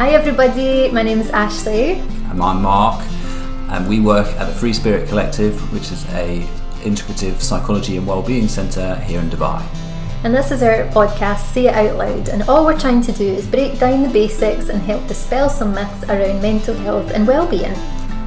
Hi, everybody. My name is Ashley. And I'm Mark, and we work at the Free Spirit Collective, which is a integrative psychology and wellbeing centre here in Dubai. And this is our podcast, Say It Out Loud. And all we're trying to do is break down the basics and help dispel some myths around mental health and well-being.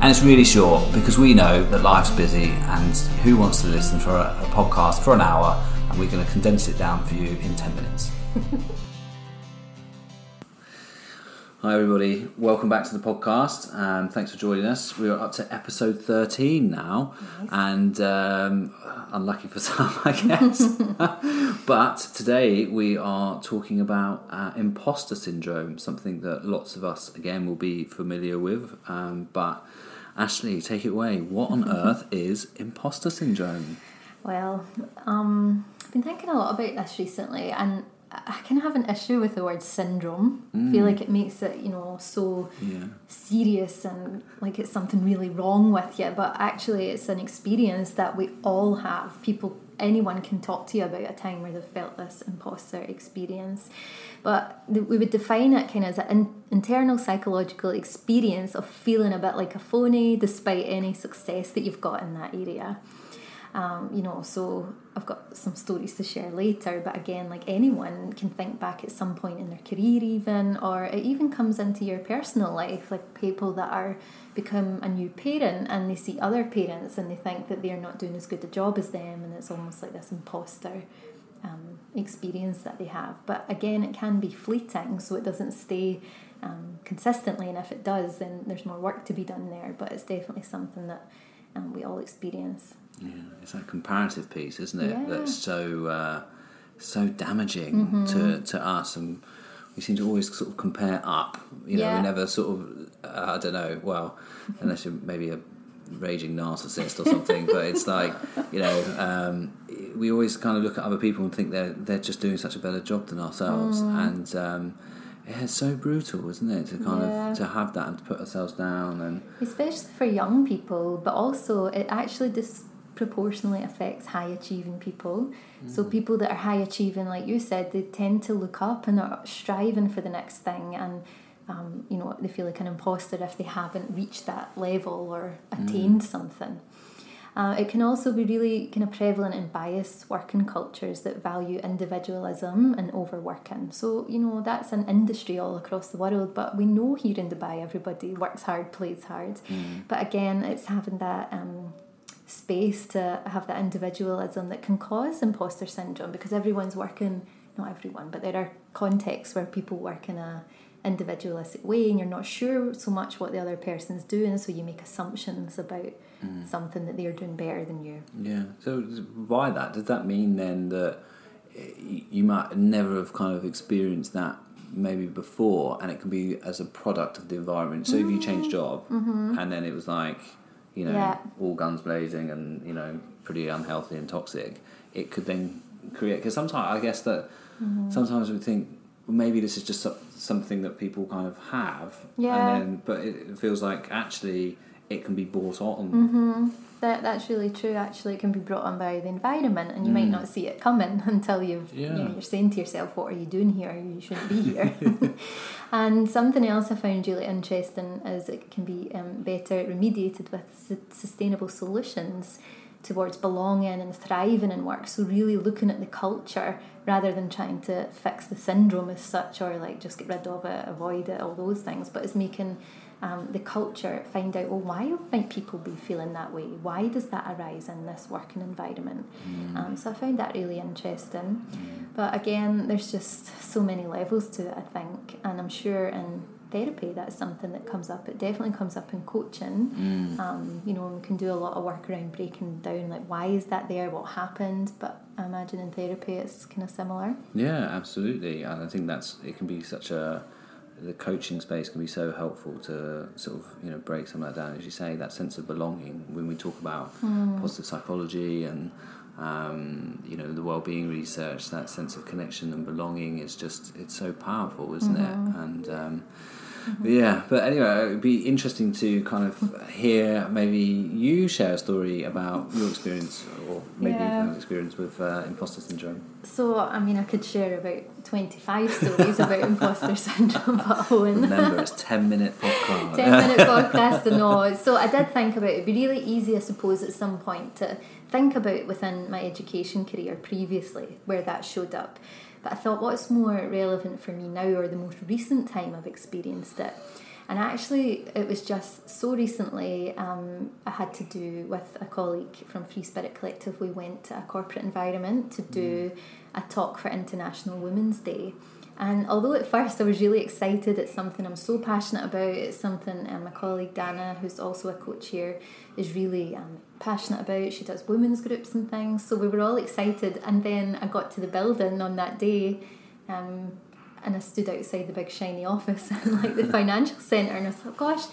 And it's really short because we know that life's busy, and who wants to listen for a, a podcast for an hour? And we're going to condense it down for you in 10 minutes. Hi, everybody. Welcome back to the podcast. Um, thanks for joining us. We are up to episode 13 now, nice. and um, unlucky for some, I guess. but today we are talking about uh, imposter syndrome, something that lots of us, again, will be familiar with. Um, but Ashley, take it away. What on earth is imposter syndrome? Well, um, I've been thinking a lot about this recently, and I kind of have an issue with the word syndrome. Mm. I feel mm. like it makes it, you know, so yeah. serious and like it's something really wrong with you. But actually, it's an experience that we all have. People, anyone can talk to you about a time where they've felt this imposter experience. But we would define it kind of as an internal psychological experience of feeling a bit like a phony despite any success that you've got in that area. Um, you know, so I've got some stories to share later, but again, like anyone can think back at some point in their career, even, or it even comes into your personal life, like people that are become a new parent and they see other parents and they think that they're not doing as good a job as them, and it's almost like this imposter um, experience that they have. But again, it can be fleeting, so it doesn't stay um, consistently, and if it does, then there's more work to be done there, but it's definitely something that um, we all experience. Yeah, it's that comparative piece, isn't it? Yeah. That's so uh, so damaging mm-hmm. to to us, and we seem to always sort of compare up. You know, yeah. we never sort of uh, I don't know. Well, unless you're maybe a raging narcissist or something, but it's like you know um, we always kind of look at other people and think they're they're just doing such a better job than ourselves, mm. and um, yeah, it's so brutal, isn't it, to kind yeah. of to have that and to put ourselves down and especially for young people, but also it actually just proportionally affects high achieving people. Mm. So people that are high achieving, like you said, they tend to look up and are striving for the next thing, and um, you know they feel like an imposter if they haven't reached that level or attained mm. something. Uh, it can also be really kind of prevalent in biased working cultures that value individualism and overworking. So, you know, that's an industry all across the world, but we know here in Dubai everybody works hard, plays hard. Mm. But again, it's having that um, space to have that individualism that can cause imposter syndrome because everyone's working not everyone but there are contexts where people work in a individualistic way and you're not sure so much what the other person's doing so you make assumptions about mm. something that they're doing better than you yeah so why that does that mean then that you might never have kind of experienced that maybe before and it can be as a product of the environment so mm. if you change job mm-hmm. and then it was like you know, yeah. all guns blazing and, you know, pretty unhealthy and toxic, it could then create. Because sometimes I guess that mm-hmm. sometimes we think well, maybe this is just something that people kind of have. Yeah. And then, but it feels like actually it can be brought on. Mm-hmm. That, that's really true. Actually, it can be brought on by the environment, and you mm. might not see it coming until you've yeah. you know, you're saying to yourself, "What are you doing here? You shouldn't be here." and something else I found really interesting is it can be um, better remediated with su- sustainable solutions towards belonging and thriving in work. So really looking at the culture rather than trying to fix the syndrome as such, or like just get rid of it, avoid it, all those things. But it's making um, the culture, find out, well, why might people be feeling that way? Why does that arise in this working environment? Mm. Um, so I found that really interesting. Mm. But again, there's just so many levels to it, I think, and I'm sure in therapy that's something that comes up. It definitely comes up in coaching. Mm. Um, you know, we can do a lot of work around breaking down like why is that there, what happened. But I imagine in therapy it's kind of similar. Yeah, absolutely, and I think that's it can be such a the coaching space can be so helpful to sort of you know break some of that down as you say that sense of belonging when we talk about mm. positive psychology and um, you know the well-being research that sense of connection and belonging is just it's so powerful isn't mm-hmm. it and um, Mm-hmm. But yeah, but anyway, it would be interesting to kind of hear maybe you share a story about your experience or maybe yeah. experience with uh, imposter syndrome. So, I mean, I could share about 25 stories about imposter syndrome, but Owen. Remember, it's 10 minute podcast. 10 minute podcast and all. So, I did think about it. It'd be really easy, I suppose, at some point to think about within my education career previously where that showed up. But I thought, what's more relevant for me now or the most recent time I've experienced it? And actually, it was just so recently um, I had to do with a colleague from Free Spirit Collective. We went to a corporate environment to do mm. A talk for International Women's Day. And although at first I was really excited, it's something I'm so passionate about. It's something um, my colleague Dana, who's also a coach here, is really um, passionate about. She does women's groups and things. So we were all excited. And then I got to the building on that day. Um, and I stood outside the big shiny office like the financial centre and I thought, gosh,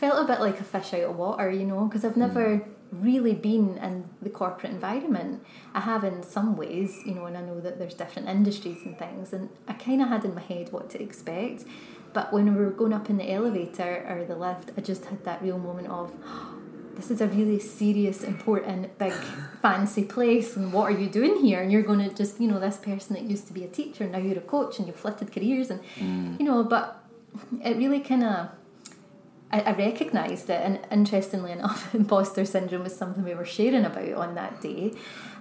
felt a bit like a fish out of water, you know, because I've never mm really been in the corporate environment. I have in some ways, you know, and I know that there's different industries and things, and I kind of had in my head what to expect. But when we were going up in the elevator or the lift, I just had that real moment of, oh, this is a really serious, important, big, fancy place, and what are you doing here? And you're going to just, you know, this person that used to be a teacher, now you're a coach, and you've flitted careers, and, mm. you know, but it really kind of I, I recognised it, and interestingly enough, imposter syndrome was something we were sharing about on that day.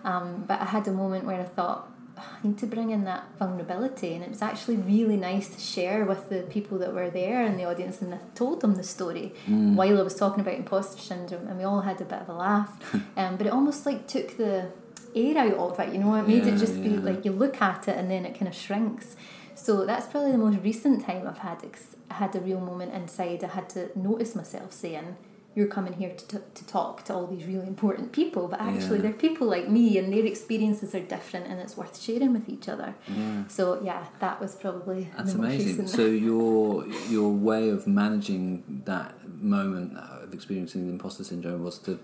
Um, but I had a moment where I thought, I need to bring in that vulnerability, and it was actually really nice to share with the people that were there in the audience, and I told them the story mm. while I was talking about imposter syndrome, and we all had a bit of a laugh. um, but it almost like took the air out of it, you know. It made yeah, it just yeah. be like you look at it, and then it kind of shrinks. So that's probably the most recent time I've had ex- had a real moment inside. I had to notice myself saying, "You're coming here to, t- to talk to all these really important people, but actually yeah. they're people like me, and their experiences are different, and it's worth sharing with each other." Yeah. So yeah, that was probably that's amazing. So your your way of managing that moment of experiencing the imposter syndrome was to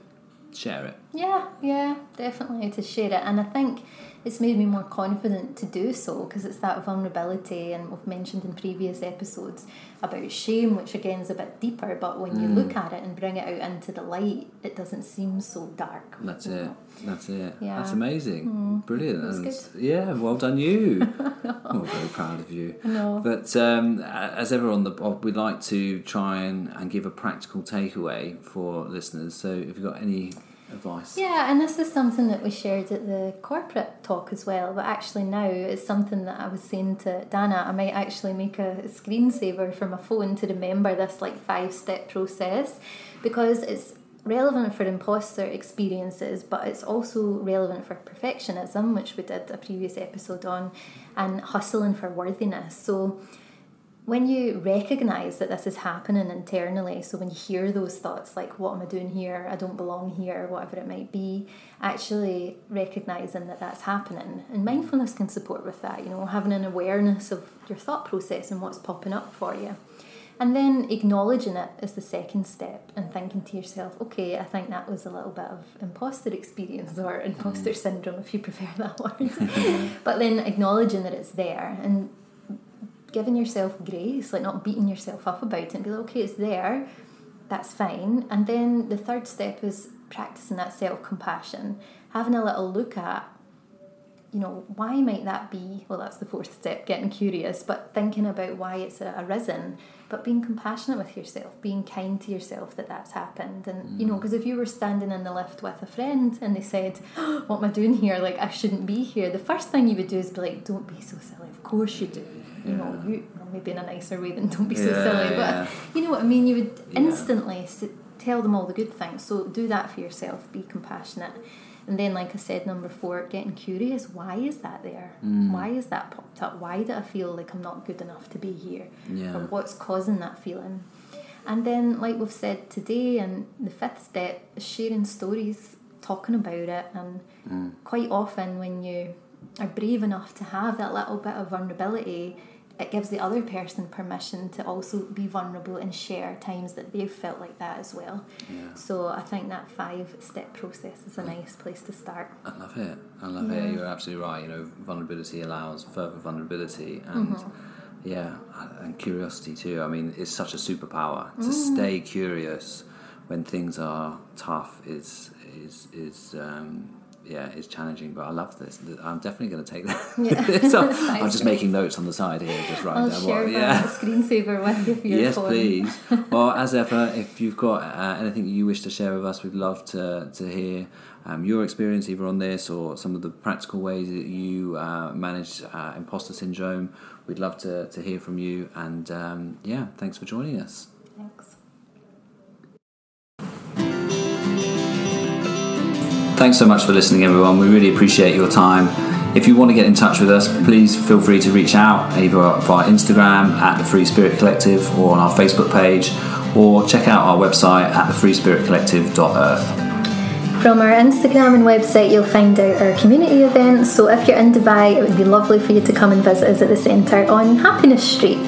share it. Yeah, yeah, definitely to share it, and I think it's made me more confident to do so because it's that vulnerability, and we've mentioned in previous episodes about shame, which again is a bit deeper, but when mm. you look at it and bring it out into the light, it doesn't seem so dark. That's it. Know? That's it. Yeah. That's amazing. Mm. Brilliant. That's good. yeah, well done you. I'm very proud of you. No. But um, as ever on the we'd like to try and, and give a practical takeaway for listeners. So if you've got any advice. Yeah, and this is something that we shared at the corporate talk as well. But actually, now it's something that I was saying to Dana. I might actually make a screensaver for my phone to remember this like five step process because it's relevant for imposter experiences, but it's also relevant for perfectionism, which we did a previous episode on, and hustling for worthiness. So when you recognize that this is happening internally, so when you hear those thoughts like, what am I doing here? I don't belong here, whatever it might be, actually recognizing that that's happening. And mindfulness can support with that, you know, having an awareness of your thought process and what's popping up for you. And then acknowledging it is the second step and thinking to yourself, okay, I think that was a little bit of imposter experience or imposter mm. syndrome, if you prefer that word. but then acknowledging that it's there and giving yourself grace, like not beating yourself up about it and be like, okay, it's there, that's fine. And then the third step is practicing that self compassion, having a little look at, you know, why might that be? Well, that's the fourth step, getting curious, but thinking about why it's arisen, but being compassionate with yourself, being kind to yourself that that's happened. And, mm. you know, because mm. if you were standing in the lift with a friend and they said, oh, What am I doing here? Like, I shouldn't be here, the first thing you would do is be like, Don't be so silly. Of course you do you yeah. know, you maybe in a nicer way than don't be so silly, but you know what I mean. You would instantly tell them all the good things. So do that for yourself. Be compassionate. And then, like I said, number four, getting curious. Why is that there? Mm. Why is that popped up? Why do I feel like I'm not good enough to be here? Yeah. Or what's causing that feeling? And then, like we've said today, and the fifth step is sharing stories, talking about it. And mm. quite often, when you are brave enough to have that little bit of vulnerability, it gives the other person permission to also be vulnerable and share times that they've felt like that as well. Yeah. So I think that five step process is a nice place to start. I love it. I love yeah. it. You're absolutely right. You know, vulnerability allows further vulnerability and. Mm-hmm Yeah, and curiosity too. I mean, it's such a superpower to mm. stay curious when things are tough. Is is is um, yeah, it's challenging, but I love this. I'm definitely going to take that. Yeah. so I'm just making notes on the side here, just writing I'll down share what. Yeah, screensaver with you for your Yes, phone. please. well, as ever, if you've got uh, anything you wish to share with us, we'd love to to hear um, your experience either on this or some of the practical ways that you uh, manage uh, imposter syndrome. We'd love to to hear from you, and um, yeah, thanks for joining us. Thanks. Thanks so much for listening, everyone. We really appreciate your time. If you want to get in touch with us, please feel free to reach out either via Instagram at the Free Spirit Collective or on our Facebook page, or check out our website at thefreespiritcollective.earth. From our Instagram and website, you'll find out our community events. So if you're in Dubai, it would be lovely for you to come and visit us at the centre on Happiness Street.